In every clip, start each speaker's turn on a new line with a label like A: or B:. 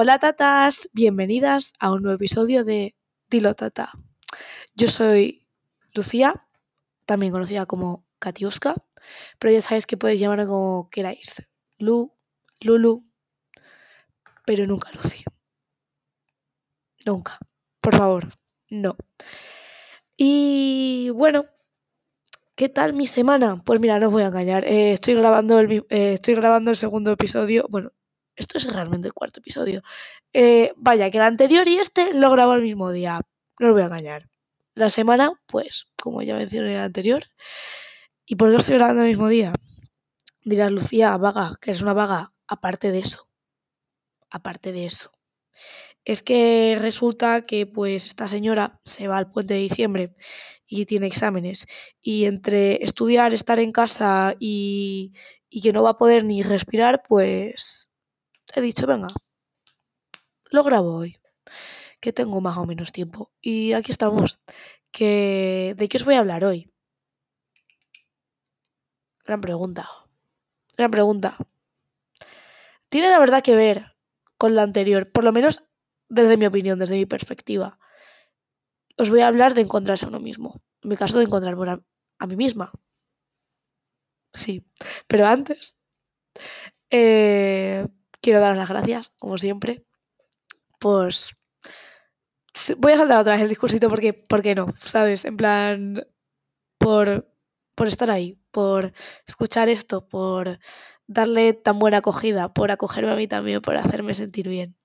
A: Hola tatas, bienvenidas a un nuevo episodio de Dilo Tata. Yo soy Lucía, también conocida como Katiuska, pero ya sabéis que podéis llamarme como queráis. Lu, Lulu, pero nunca Lucy. Nunca. Por favor, no. Y bueno, ¿qué tal mi semana? Pues mira, no os voy a engañar. eh, estoy, grabando el, eh, estoy grabando el segundo episodio. Bueno, esto es realmente el cuarto episodio. Eh, vaya, que el anterior y este lo grabo el mismo día. No os voy a engañar. La semana, pues, como ya mencioné en el anterior. ¿Y por qué estoy grabando el mismo día? Dirás, Lucía, vaga, que es una vaga. Aparte de eso. Aparte de eso. Es que resulta que pues esta señora se va al puente de diciembre y tiene exámenes. Y entre estudiar, estar en casa y, y que no va a poder ni respirar, pues he dicho, venga, lo grabo hoy, que tengo más o menos tiempo. Y aquí estamos. Que, ¿De qué os voy a hablar hoy? Gran pregunta. Gran pregunta. Tiene la verdad que ver con la anterior, por lo menos desde mi opinión, desde mi perspectiva. Os voy a hablar de encontrarse a uno mismo. En mi caso, de encontrarme a, a mí misma. Sí. Pero antes, eh, quiero daros las gracias, como siempre. Pues voy a saltar otra vez el discursito porque, ¿por qué no? ¿Sabes? En plan, por, por estar ahí, por escuchar esto, por darle tan buena acogida, por acogerme a mí también, por hacerme sentir bien.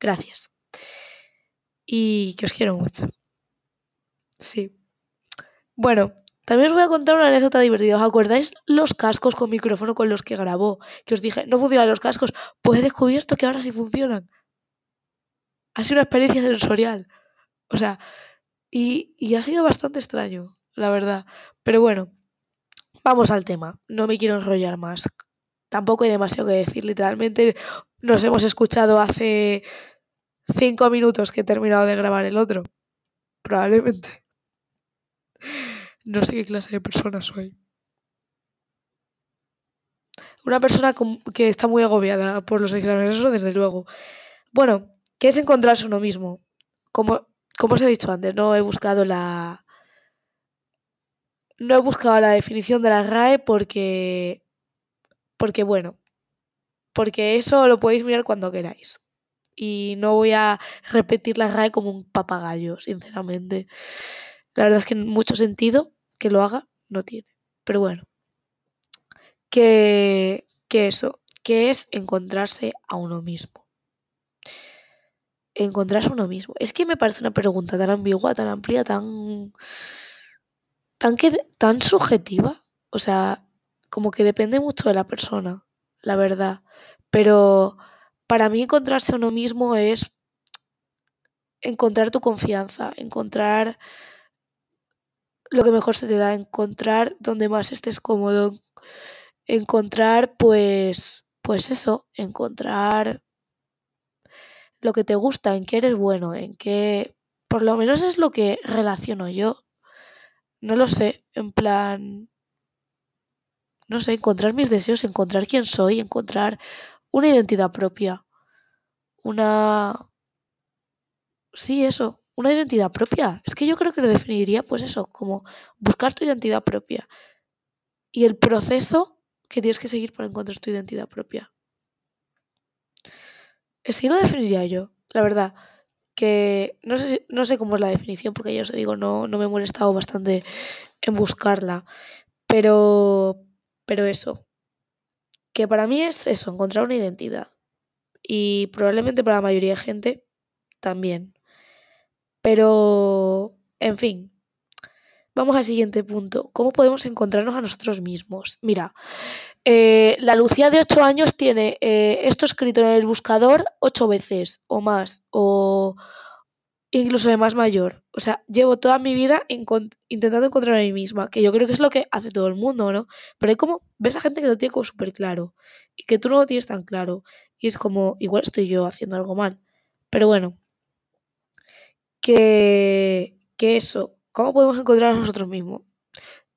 A: Gracias. Y que os quiero mucho. Sí. Bueno, también os voy a contar una anécdota divertida. ¿Os acordáis los cascos con micrófono con los que grabó? Que os dije, no funcionan los cascos. Pues he descubierto que ahora sí funcionan. Ha sido una experiencia sensorial. O sea, y, y ha sido bastante extraño, la verdad. Pero bueno, vamos al tema. No me quiero enrollar más. Tampoco hay demasiado que decir. Literalmente nos hemos escuchado hace cinco minutos que he terminado de grabar el otro. Probablemente. No sé qué clase de persona soy. Una persona que está muy agobiada por los exámenes, eso desde luego. Bueno, ¿qué es encontrarse uno mismo? Como, como os he dicho antes, no he buscado la. No he buscado la definición de la RAE porque. Porque, bueno. Porque eso lo podéis mirar cuando queráis. Y no voy a repetir la RAE como un papagayo, sinceramente. La verdad es que mucho sentido que lo haga no tiene. Pero bueno. Que, que eso, que es encontrarse a uno mismo. Encontrarse a uno mismo. Es que me parece una pregunta tan ambigua, tan amplia, tan. tan que tan subjetiva. O sea, como que depende mucho de la persona, la verdad. Pero para mí encontrarse a uno mismo es encontrar tu confianza, encontrar lo que mejor se te da, encontrar donde más estés cómodo, encontrar pues pues eso, encontrar lo que te gusta, en qué eres bueno, en qué por lo menos es lo que relaciono yo. No lo sé, en plan no sé, encontrar mis deseos, encontrar quién soy, encontrar una identidad propia, una sí, eso, una identidad propia. Es que yo creo que lo definiría pues eso, como buscar tu identidad propia y el proceso que tienes que seguir para encontrar tu identidad propia. Así lo definiría yo, la verdad. Que no sé, no sé cómo es la definición, porque ya os digo, no, no me he molestado bastante en buscarla. Pero, pero eso, que para mí es eso, encontrar una identidad. Y probablemente para la mayoría de gente también. Pero, en fin, vamos al siguiente punto. ¿Cómo podemos encontrarnos a nosotros mismos? Mira, eh, la Lucía de 8 años tiene eh, esto escrito en el buscador 8 veces o más, o incluso de más mayor. O sea, llevo toda mi vida intentando encontrar a mí misma, que yo creo que es lo que hace todo el mundo, ¿no? Pero hay como, ves a gente que lo tiene como súper claro y que tú no lo tienes tan claro. Y es como, igual estoy yo haciendo algo mal. Pero bueno, que, que eso, ¿cómo podemos encontrar a nosotros mismos?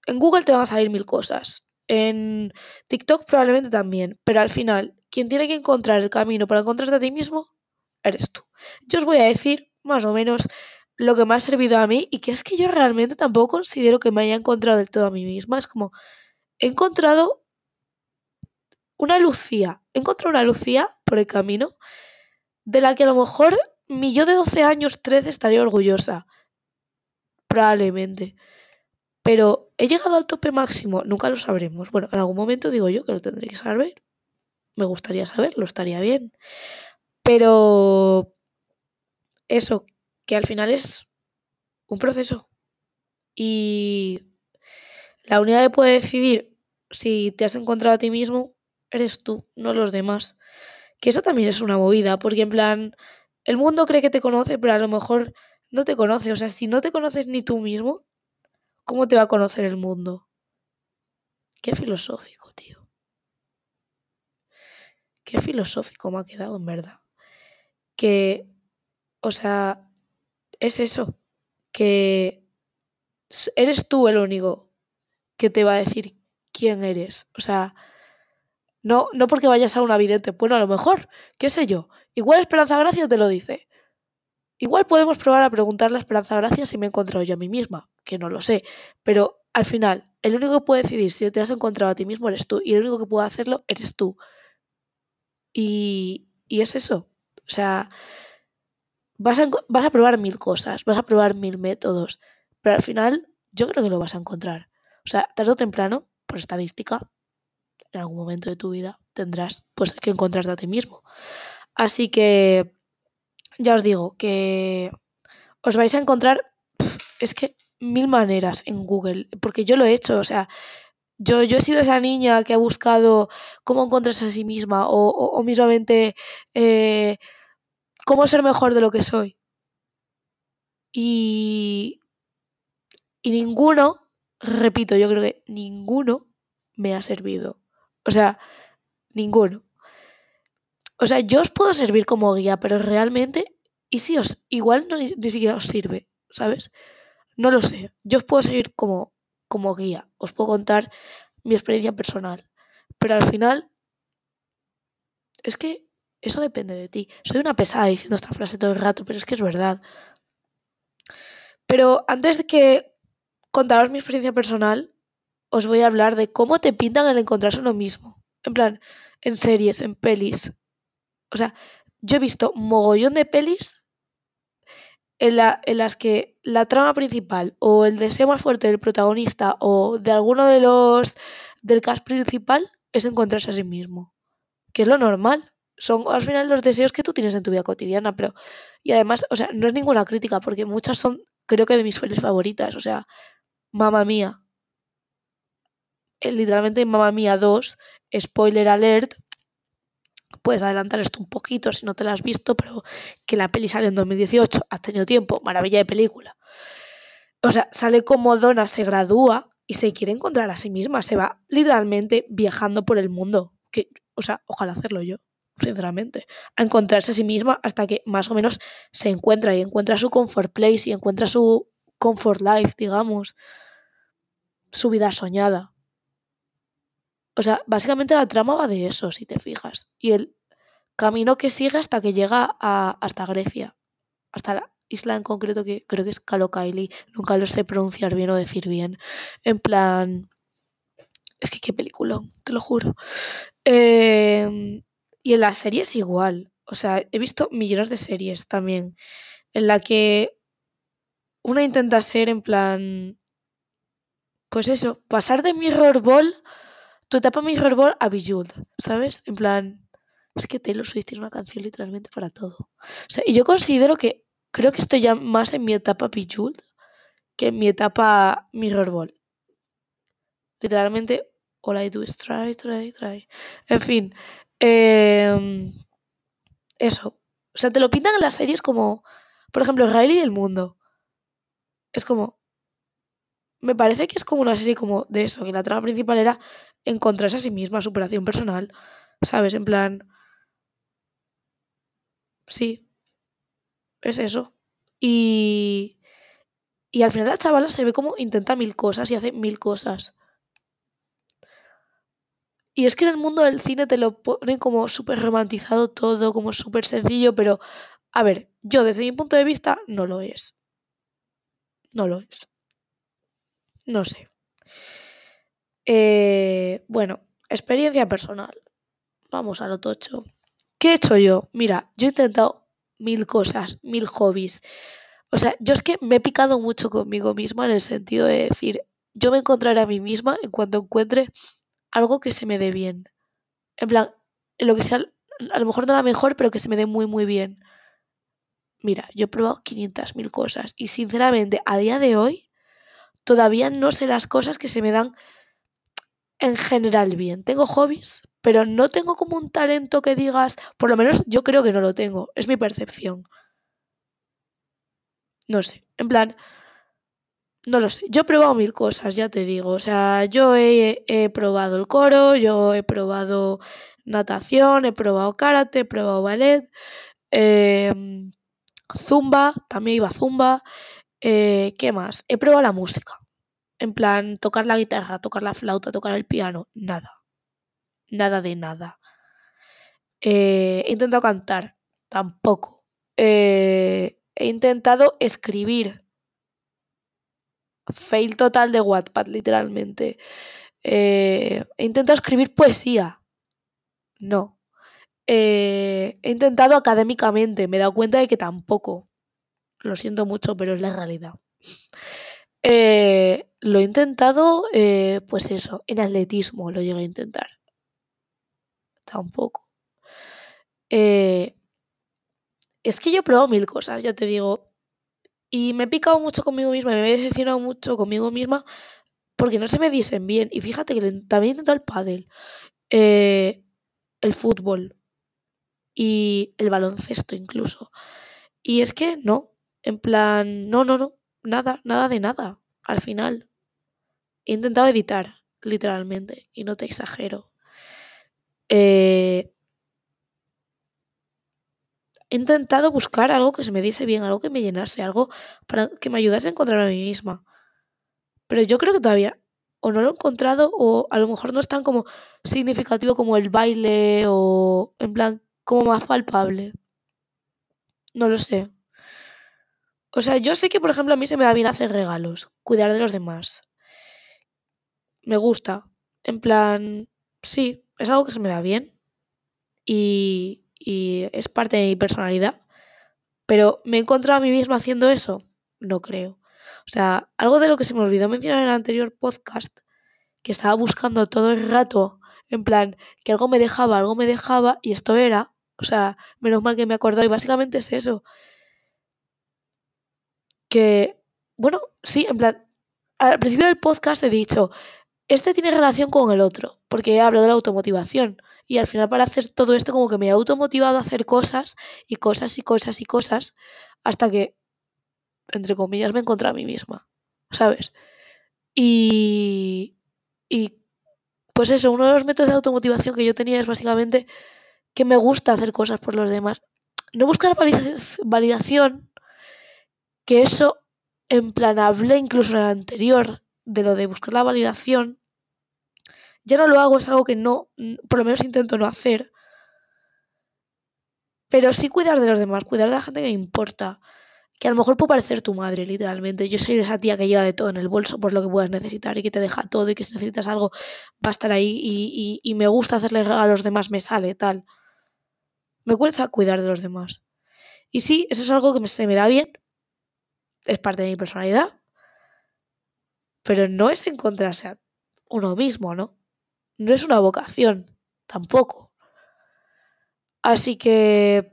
A: En Google te van a salir mil cosas. En TikTok probablemente también. Pero al final, quien tiene que encontrar el camino para encontrarte a ti mismo eres tú. Yo os voy a decir más o menos lo que me ha servido a mí y que es que yo realmente tampoco considero que me haya encontrado del todo a mí misma. Es como, he encontrado una Lucía, he encontrado una Lucía por el camino de la que a lo mejor mi yo de 12 años, 13 estaría orgullosa. Probablemente. Pero he llegado al tope máximo, nunca lo sabremos. Bueno, en algún momento digo yo que lo tendré que saber. Me gustaría saberlo, estaría bien. Pero eso, que al final es un proceso. Y la unidad que puede decidir si te has encontrado a ti mismo eres tú, no los demás. Que eso también es una movida, porque en plan, el mundo cree que te conoce, pero a lo mejor no te conoce. O sea, si no te conoces ni tú mismo, ¿cómo te va a conocer el mundo? Qué filosófico, tío. Qué filosófico me ha quedado, en verdad. Que, o sea, es eso, que eres tú el único que te va a decir quién eres. O sea, no, no porque vayas a un vidente. Bueno, a lo mejor, qué sé yo. Igual Esperanza Gracia te lo dice. Igual podemos probar a preguntarle a Esperanza Gracia si me he encontrado yo a mí misma, que no lo sé. Pero al final, el único que puede decidir si te has encontrado a ti mismo eres tú. Y el único que puede hacerlo eres tú. Y, y es eso. O sea, vas a, vas a probar mil cosas, vas a probar mil métodos. Pero al final, yo creo que lo vas a encontrar. O sea, tarde o temprano, por estadística, en algún momento de tu vida tendrás pues que encontrarte a ti mismo. Así que ya os digo que os vais a encontrar es que mil maneras en Google, porque yo lo he hecho, o sea, yo, yo he sido esa niña que ha buscado cómo encontrarse a sí misma o, o, mismamente eh, cómo ser mejor de lo que soy. Y, y ninguno, repito, yo creo que ninguno me ha servido. O sea, ninguno. O sea, yo os puedo servir como guía, pero realmente, y si os, igual no, ni, siquiera os sirve, ¿sabes? No lo sé. Yo os puedo seguir como, como guía, os puedo contar mi experiencia personal, pero al final, es que eso depende de ti. Soy una pesada diciendo esta frase todo el rato, pero es que es verdad. Pero antes de que contaros mi experiencia personal, os voy a hablar de cómo te pintan el encontrarse uno mismo. En plan, en series, en pelis. O sea, yo he visto mogollón de pelis en, la, en las que la trama principal o el deseo más fuerte del protagonista o de alguno de los del cast principal es encontrarse a sí mismo. Que es lo normal. Son al final los deseos que tú tienes en tu vida cotidiana, pero... Y además, o sea, no es ninguna crítica, porque muchas son, creo que de mis pelis favoritas. O sea, mamá mía, literalmente en Mamma Mía 2, spoiler alert, puedes adelantar esto un poquito si no te la has visto, pero que la peli sale en 2018, has tenido tiempo, maravilla de película. O sea, sale como Donna se gradúa y se quiere encontrar a sí misma, se va literalmente viajando por el mundo, que, o sea, ojalá hacerlo yo, sinceramente, a encontrarse a sí misma hasta que más o menos se encuentra y encuentra su comfort place y encuentra su comfort life, digamos, su vida soñada. O sea, básicamente la trama va de eso, si te fijas. Y el camino que sigue hasta que llega a, hasta Grecia. Hasta la isla en concreto que creo que es Kalokaili. Nunca lo sé pronunciar bien o decir bien. En plan... Es que qué película, te lo juro. Em, y en la serie es igual. O sea, he visto millones de series también. En la que una intenta ser en plan... Pues eso, pasar de Mirror Ball tu etapa Ball a Bejeweled, ¿sabes? En plan, es que Taylor Swift tiene una canción literalmente para todo. O sea, y yo considero que creo que estoy ya más en mi etapa Bejeweled que en mi etapa Ball. Literalmente, all I do is try, try, try. En fin, eh, eso. O sea, te lo pintan en las series como, por ejemplo, Riley y el mundo. Es como, me parece que es como una serie como de eso, que la trama principal era encontrarse a sí misma, superación personal, ¿sabes? En plan... Sí, es eso. Y... Y al final la chavala se ve como intenta mil cosas y hace mil cosas. Y es que en el mundo del cine te lo ponen como súper romantizado todo, como súper sencillo, pero A ver, yo desde mi punto de vista no lo es. No lo es. No sé. Eh, bueno, experiencia personal. Vamos a lo tocho. ¿Qué he hecho yo? Mira, yo he intentado mil cosas, mil hobbies. O sea, yo es que me he picado mucho conmigo misma en el sentido de decir, yo me encontraré a mí misma en cuanto encuentre algo que se me dé bien. En plan, lo que sea, a lo mejor no la mejor, pero que se me dé muy, muy bien. Mira, yo he probado 500.000 cosas y sinceramente a día de hoy todavía no sé las cosas que se me dan en general bien. Tengo hobbies, pero no tengo como un talento que digas, por lo menos yo creo que no lo tengo, es mi percepción. No sé, en plan, no lo sé. Yo he probado mil cosas, ya te digo. O sea, yo he, probado el coro, yo he probado natación, he probado karate, he probado ballet, em, zumba, también iba zumba. Eh, ¿Qué más? He probado la música. En plan, tocar la guitarra, tocar la flauta, tocar el piano, nada. Nada de nada. Eh, he intentado cantar, tampoco. Eh, he intentado escribir. Fail total de Wattpad, literalmente. he intentado escribir poesía. No. he intentado académicamente, me he dado cuenta de que tampoco. Lo siento mucho, pero es la realidad. Eh, lo he intentado, eh, pues eso, en atletismo lo llegué a intentar. Tampoco. Eh, es que yo he probado mil cosas, ya te digo. Y me he picado mucho conmigo misma, me he decepcionado mucho conmigo misma porque no se me diesen bien. Y fíjate que también he intentado el pádel, el fútbol y el baloncesto incluso. Y es que no, en plan, no, no, no, nada, nada de nada, al final. He intentado editar, literalmente, y no te exagero. Eh, he intentado buscar algo que se me diese bien, algo que me llenase, algo para que me ayudase a encontrar a mí misma. Pero yo creo que todavía o no lo he encontrado o a lo mejor no es tan como significativo como el baile o en plan como más palpable. No lo sé. O sea, yo sé que, por ejemplo, a mí se me da bien hacer regalos, cuidar de los demás. Me gusta. En plan, sí, es algo que se me da bien. Y, y es parte de mi personalidad. Pero ¿me he encontrado a mí misma haciendo eso? No creo. O sea, algo de lo que se me olvidó mencionar en el anterior podcast, que estaba buscando todo el rato, en plan, que algo me dejaba, algo me dejaba, y esto era, o sea, menos mal que me acordó, y básicamente es eso, que, bueno, sí, en plan, al principio del podcast he dicho, este tiene relación con el otro, porque he hablado de la automotivación. Y al final para hacer todo esto como que me he automotivado a hacer cosas y cosas y cosas y cosas hasta que, entre comillas, me encontré a mí misma, ¿sabes? Y, y pues eso, uno de los métodos de automotivación que yo tenía es básicamente que me gusta hacer cosas por los demás. No buscar validación que eso, en plan, hablé incluso en el anterior de lo de buscar la validación, ya no lo hago, es algo que no, por lo menos intento no hacer. Pero sí cuidar de los demás, cuidar de la gente que me importa. Que a lo mejor puede parecer tu madre, literalmente. Yo soy esa tía que lleva de todo en el bolso por lo que puedas necesitar y que te deja todo y que si necesitas algo va a estar ahí y, y, y me gusta hacerle a los demás, me sale, tal. Me cuesta cuidar de los demás. Y sí, eso es algo que se me da bien, es parte de mi personalidad, pero no es encontrarse a uno mismo, ¿no? No es una vocación, tampoco. Así que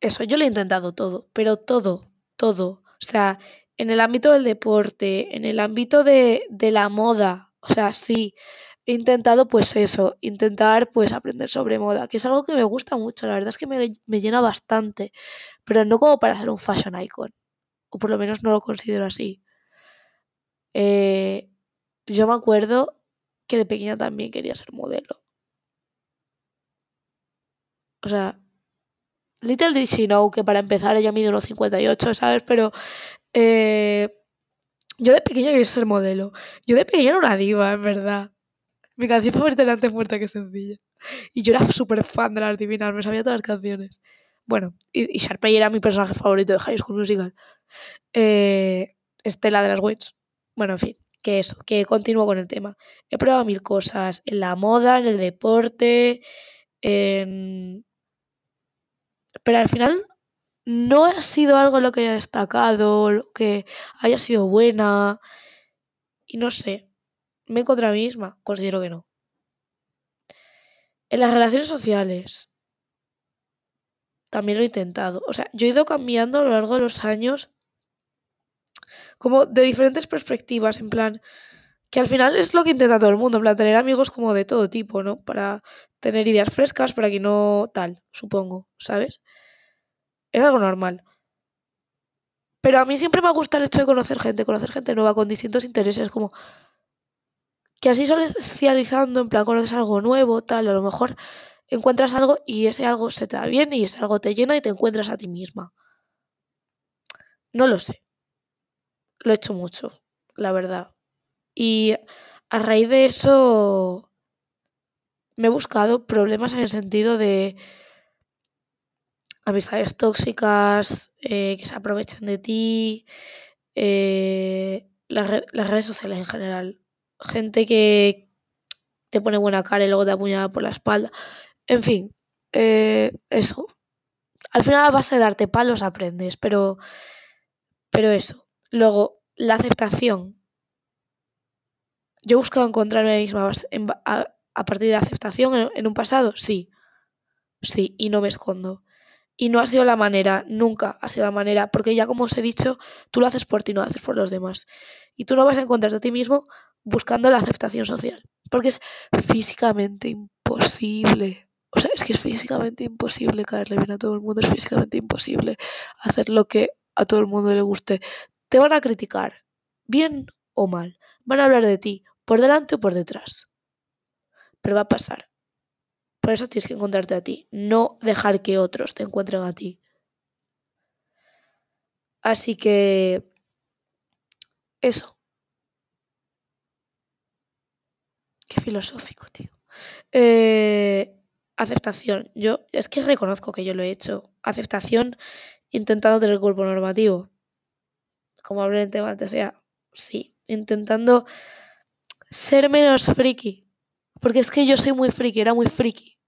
A: eso, yo lo he intentado todo, pero todo, todo. O sea, en el ámbito del deporte, en el ámbito de, de la moda, o sea, sí, he intentado pues eso, intentar pues aprender sobre moda, que es algo que me gusta mucho, la verdad es que me, me llena bastante, pero no como para ser un fashion icon o por lo menos no lo considero así. Eh, yo me acuerdo que de pequeña también quería ser modelo. O sea, Little did she know que para empezar ella mide unos 58, ¿sabes? Pero eh, yo de pequeña quería ser modelo. Yo de pequeña era una diva, en verdad. Mi canción favorita era Antes muerta que sencilla. Y yo era súper fan de las divinas, me sabía todas las canciones. bueno, y, y Sharpay era mi personaje favorito de High School Musical. Eh, Estela de las Wits. Bueno, en fin, que eso, que continúo con el tema. He probado mil cosas, en la moda, en el deporte. Pero al final no ha sido algo lo que haya destacado, lo que haya sido buena. Y no sé, me encontré a mí misma, considero que no. En las relaciones sociales también lo he intentado. O sea, yo he ido cambiando a lo largo de los años como de diferentes perspectivas, en plan, que al final es lo que intenta todo el mundo, en plan, tener amigos como de todo tipo, ¿no? Para tener ideas frescas, para que no tal, supongo, ¿sabes? Es algo normal. Pero a mí siempre me gusta el hecho de conocer gente, conocer gente nueva con distintos intereses, como que así socializando, en plan, conoces algo nuevo, tal, a lo mejor encuentras algo y ese algo se te da bien y ese algo te llena y te encuentras a ti misma. No lo sé. Lo he hecho mucho, la verdad. Y a raíz de eso me he buscado problemas en el sentido de amistades tóxicas eh, que se aprovechan de ti, eh, las, redes sociales en general. Gente que te pone buena cara y luego te apuñala por la espalda. En fin, eh, eso. Al final a base de darte palos aprendes, pero, pero eso. Luego, la aceptación. Yo he buscado encontrarme a misma a, partir de aceptación en, en un pasado, sí. Sí, y no me escondo. Y no ha sido la manera, nunca ha sido la manera, porque ya como os he dicho, tú lo haces por ti, no lo haces por los demás. Y tú no vas a encontrarte a ti mismo buscando la aceptación social, porque es físicamente imposible. O sea, es que es físicamente imposible caerle bien a todo el mundo, es físicamente imposible hacer lo que a todo el mundo le guste. Te van a criticar, bien o mal. Van a hablar de ti, por delante o por detrás. Pero va a pasar. Por eso tienes que encontrarte a ti, no dejar que otros te encuentren a ti. Así que... Eso. Qué filosófico, tío. Eh, aceptación. Yo es que reconozco que yo lo he hecho. Aceptación intentando tener cuerpo normativo. Como hablé en tema antes, sí, intentando ser menos friki. Porque es que yo soy muy friki, era muy friki.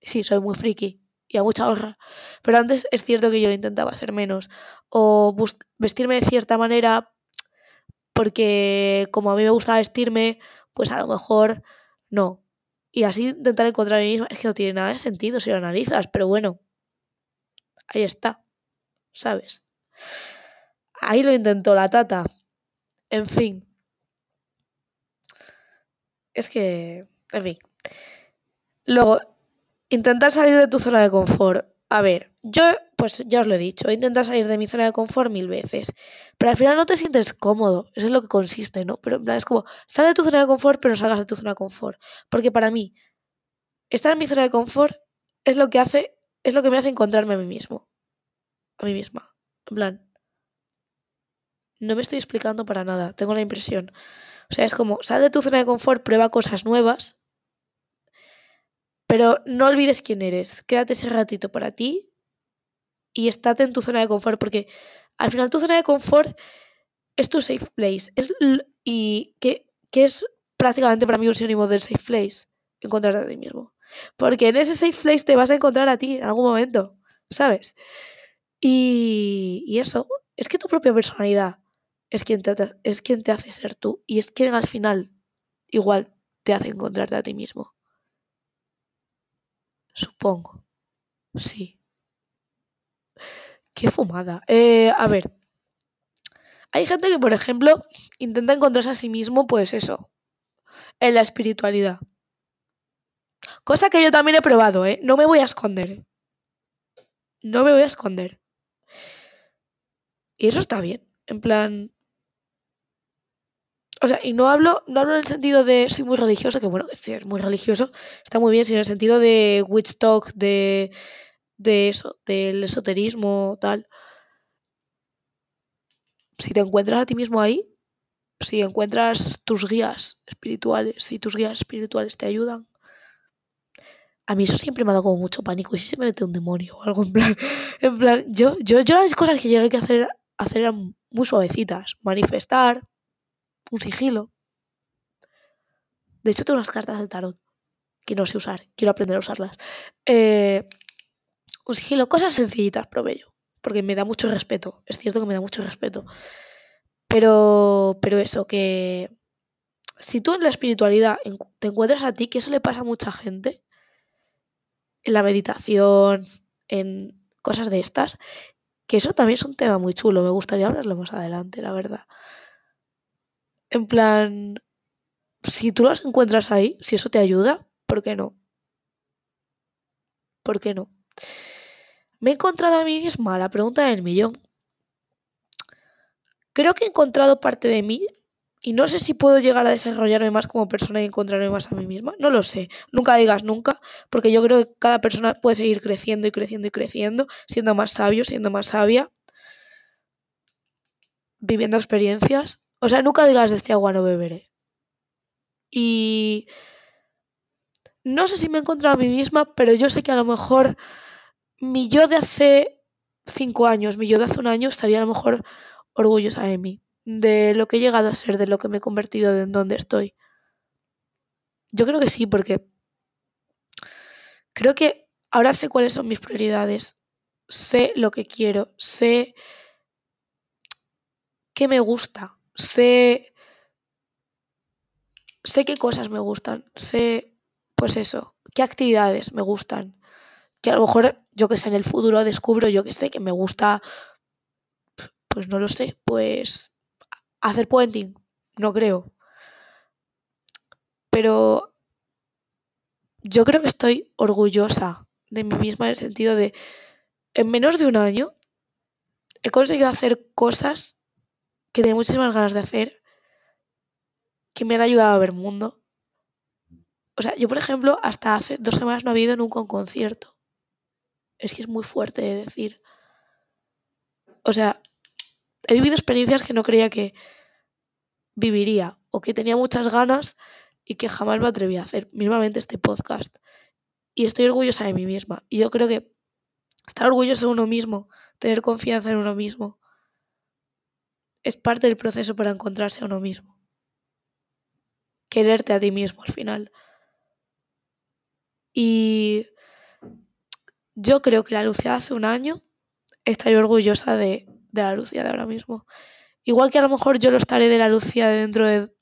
A: Sí, soy muy friki y a mucha honra. Pero antes es cierto que yo intentaba ser menos. O vestirme de cierta manera porque como a mí me gusta vestirme, pues a lo mejor no. Y así intentar encontrar a mí misma es que no tiene nada de sentido si lo analizas, pero bueno, ahí está, ¿sabes? Ahí lo intentó la tata. En fin. Es que, en fin. Luego, intentar salir de tu zona de confort. A ver, yo, pues ya os lo he dicho, he intentado salir de mi zona de confort mil veces. Pero al final no te sientes cómodo. Eso es lo que consiste, ¿no? Pero en plan, es como, sal de tu zona de confort, pero salgas de tu zona de confort. Porque para mí, estar en mi zona de confort es lo que hace, es lo que me hace encontrarme a mí mismo. A mí misma. En plan, no me estoy explicando para nada, tengo la impresión. O sea, es como, sal de tu zona de confort, prueba cosas nuevas, pero no olvides quién eres. Quédate ese ratito para ti y estate en tu zona de confort, porque al final tu zona de confort es tu safe place. Es y que, que es prácticamente para mí un sinónimo del safe place, encontrarte a ti mismo. Porque en ese safe place te vas a encontrar a ti en algún momento, ¿sabes? Y, y eso, es que tu propia personalidad es quien, te, es quien te hace ser tú y es quien al final igual te hace encontrarte a ti mismo. Supongo. Sí. Qué fumada. Eh, a ver. Hay gente que, por ejemplo, intenta encontrarse a sí mismo, pues eso, en la espiritualidad. Cosa que yo también he probado, ¿eh? No me voy a esconder. No me voy a esconder. Y eso está bien. En plan. O sea, y no hablo, no hablo en el sentido de soy muy religioso, que bueno, es muy religioso, está muy bien, sino en el sentido de witch talk, de, de eso, del esoterismo, tal. Si te encuentras a ti mismo ahí, si encuentras tus guías espirituales, si tus guías espirituales te ayudan, a mí eso siempre me ha dado como mucho pánico. ¿Y si se me mete un demonio o algo en plan? En plan, yo, yo, yo las cosas que llegué a hacer, hacer eran muy suavecitas. Manifestar, un sigilo. De hecho, tengo unas cartas del tarot que no sé usar. Quiero aprender a usarlas. Eh, un sigilo, cosas sencillitas, probé yo. Porque me da mucho respeto. Es cierto que me da mucho respeto. Pero, pero eso, que si tú en la espiritualidad te encuentras a ti, que eso le pasa a mucha gente, en la meditación, en cosas de estas, que eso también es un tema muy chulo, me gustaría hablarlo más adelante, la verdad. En plan, si tú los encuentras ahí, si eso te ayuda, ¿por qué no? ¿Por qué no? Me he encontrado a mí misma, la pregunta del millón. Creo que he encontrado parte de mí y no sé si puedo llegar a desarrollarme más como persona y encontrarme más a mí misma. No lo sé. Nunca digas nunca, porque yo creo que cada persona puede seguir creciendo y creciendo y creciendo, siendo más sabio, siendo más sabia, viviendo experiencias. O sea, nunca digas de este agua no beberé. Y no sé si me he encontrado a mí misma, pero yo sé que a lo mejor mi yo de hace cinco años, mi yo de hace un año estaría a lo mejor orgullosa de mí de lo que he llegado a ser, de lo que me he convertido, de en donde estoy. Yo creo que sí, porque creo que ahora sé cuáles son mis prioridades, sé lo que quiero, sé qué me gusta, sé, sé qué cosas me gustan, sé, pues eso, qué actividades me gustan. Que a lo mejor, yo que sé, en el futuro descubro, yo que sé, que me gusta, pues no lo sé, pues hacer puenting, no creo. Pero yo creo que estoy orgullosa de mí misma en el sentido de, en menos de un año, he conseguido hacer cosas que tenía muchísimas ganas de hacer, que me han ayudado a ver mundo. O sea, yo, por ejemplo, hasta hace dos semanas no había ido nunca un concierto. Es que es muy fuerte de decir. O sea, he vivido experiencias que no creía que viviría o que tenía muchas ganas y que jamás me atreví a hacer, mismamente este podcast. Y estoy orgullosa de mí misma. Y yo creo que estar orgulloso de uno mismo, tener confianza en uno mismo, es parte del proceso para encontrarse a uno mismo. Quererte a ti mismo al final. Y yo creo que la Lucía de hace un año estaría orgullosa de, de la Lucía de ahora mismo. Igual que a lo mejor yo lo estaré de la Lucía dentro de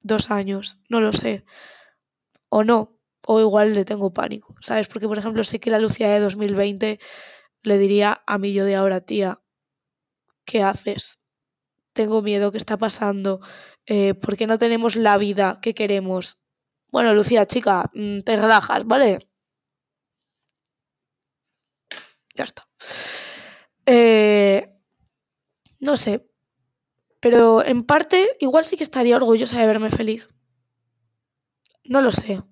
A: dos años, no lo sé. O no, o igual le tengo pánico, ¿sabes? Porque, por ejemplo, sé que la Lucía de 2020 le diría a mí yo de ahora, tía, ¿qué haces? Tengo miedo, ¿qué está pasando? Eh, ¿Por qué no tenemos la vida que queremos? Bueno, Lucía, chica, mm, te relajas, ¿vale? Ya está. Eh, no sé. Pero en parte, igual sí que estaría orgullosa de verme feliz. No lo sé.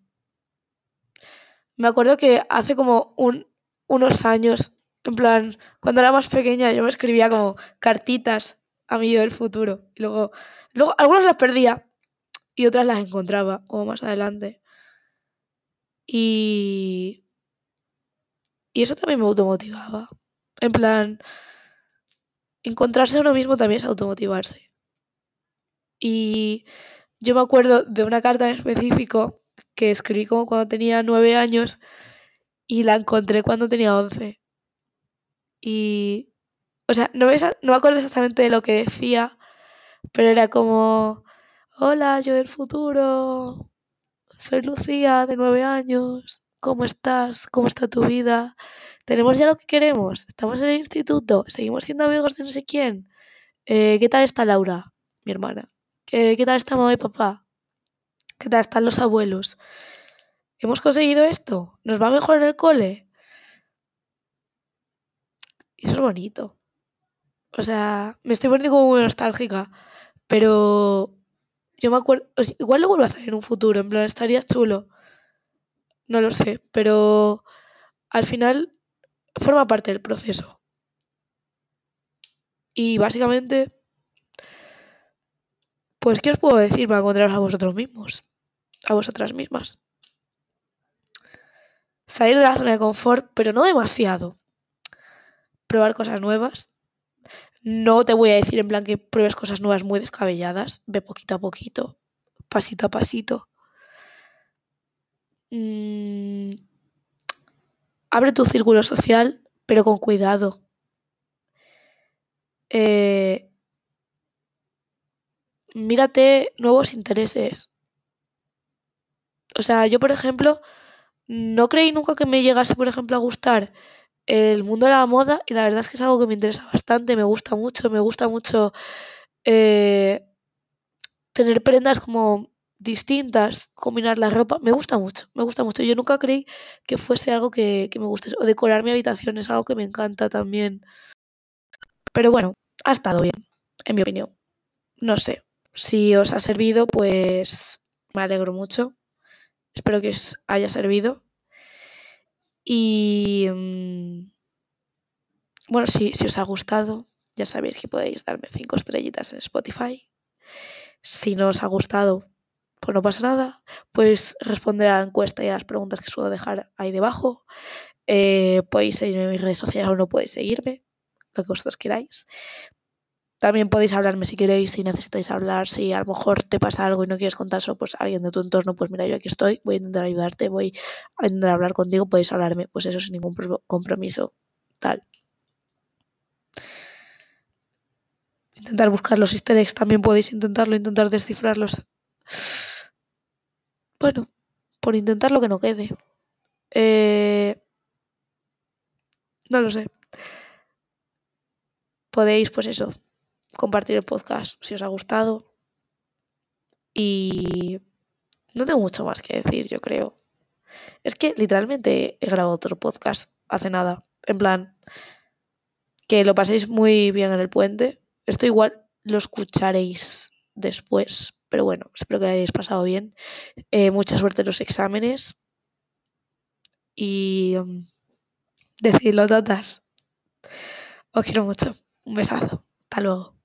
A: Me acuerdo que hace como un, unos años, en plan, cuando era más pequeña, yo me escribía como cartitas a mí yo del futuro. Y luego, luego algunas las perdía y otras las encontraba, como más adelante. Y. Y eso también me automotivaba. En plan, encontrarse uno mismo también es automotivarse. Y yo me acuerdo de una carta en específico que escribí como cuando tenía nueve años y la encontré cuando tenía once. Y, o sea, no me, no me acuerdo exactamente de lo que decía, pero era como, hola, yo del futuro, soy Lucía de nueve años, ¿cómo estás? ¿Cómo está tu vida? tenemos ya lo que queremos, estamos en el instituto, seguimos siendo amigos de no sé quién. Eh, ¿Qué tal está Laura, mi hermana? ¿Qué, ¿Qué tal está mamá y papá? ¿Qué tal están los abuelos? ¿Hemos conseguido esto? ¿Nos va mejor en el cole? Eso es bonito. O sea, me estoy poniendo como muy nostálgica, pero yo me acuerdo, igual lo vuelvo a hacer en un futuro, en plan, estaría chulo. No lo sé, pero al final forma parte del proceso. Y básicamente, pues, ¿qué os puedo decir para encontraros a vosotros mismos? A vosotras mismas. salir de la zona de confort, pero no demasiado. Probar cosas nuevas. No te voy a decir en plan que pruebes cosas nuevas muy descabelladas. Ve poquito a poquito, pasito a pasito. Mm, abre tu círculo social, pero con cuidado. Eh, mírate nuevos intereses. O sea, yo, por ejemplo, no creí nunca que me llegase, por ejemplo, a gustar el mundo de la moda y la verdad es que es algo que me interesa bastante, me gusta mucho, me gusta mucho eh, tener prendas como distintas, combinar la ropa, me gusta mucho, me gusta mucho. Yo nunca creí que fuese algo que, que me guste, o decorar mi habitación es algo que me encanta también. Pero bueno, ha estado bien, en mi opinión. No sé, si os ha servido, pues me alegro mucho. Espero que os haya servido. Y mm, bueno, si, si os ha gustado, ya sabéis que podéis darme cinco estrellitas en Spotify. Si no os ha gustado, pues no pasa nada. Podéis responder a la encuesta y a las preguntas que suelo dejar ahí debajo. Eh, podéis seguirme en mis redes sociales o no podéis seguirme, lo que vosotros queráis. También podéis hablarme si queréis, si necesitáis hablar, si a lo mejor te pasa algo y no quieres contárselo pues a alguien de tu entorno, pues mira, yo aquí estoy, voy a intentar ayudarte, voy a intentar hablar contigo, podéis hablarme, pues eso sin ningún compromiso, tal. Intentar buscar los easter eggs, también podéis intentarlo, intentar descifrarlos. Bueno, por intentar lo que no quede. Eh, no lo sé. Podéis, pues eso, compartir el podcast si os ha gustado. Y no tengo mucho más que decir, yo creo. Es que literalmente he grabado otro podcast hace nada. En plan, que lo paséis muy bien en el puente. Esto igual lo escucharéis después. Pero bueno, espero que hayáis pasado bien. Eh, mucha suerte en los exámenes. Y um, decidlo, tatas. Os quiero mucho. Un besazo. Hasta luego.